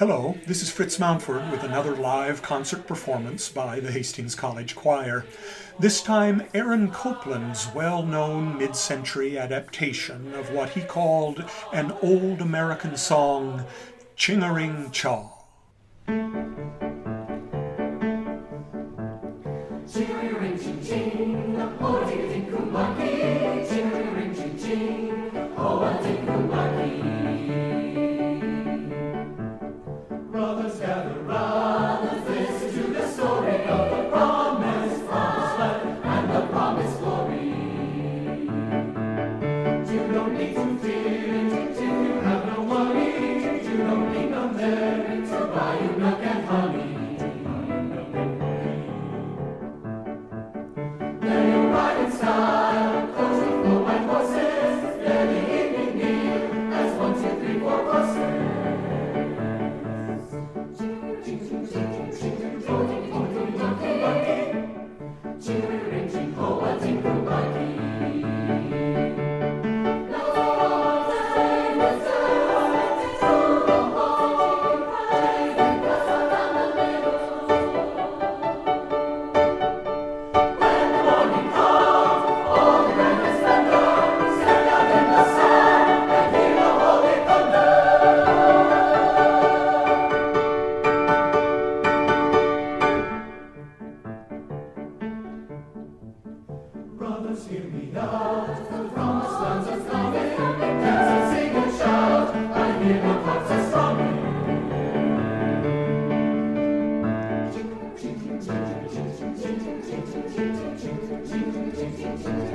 Hello, this is Fritz Mountford with another live concert performance by the Hastings College Choir. This time, Aaron Copland's well known mid century adaptation of what he called an old American song, Ching-a-ring Chaw. Chingering Ching Ching, don't need to fear. Mothers, hear me out. The promised lands are dance and sing and shout. I hear the harps are strumming. Ching, ching, ching, ching, ching, ching, ching, ching, ching, ching, ching, ching, ching, ching, ching, ching, ching,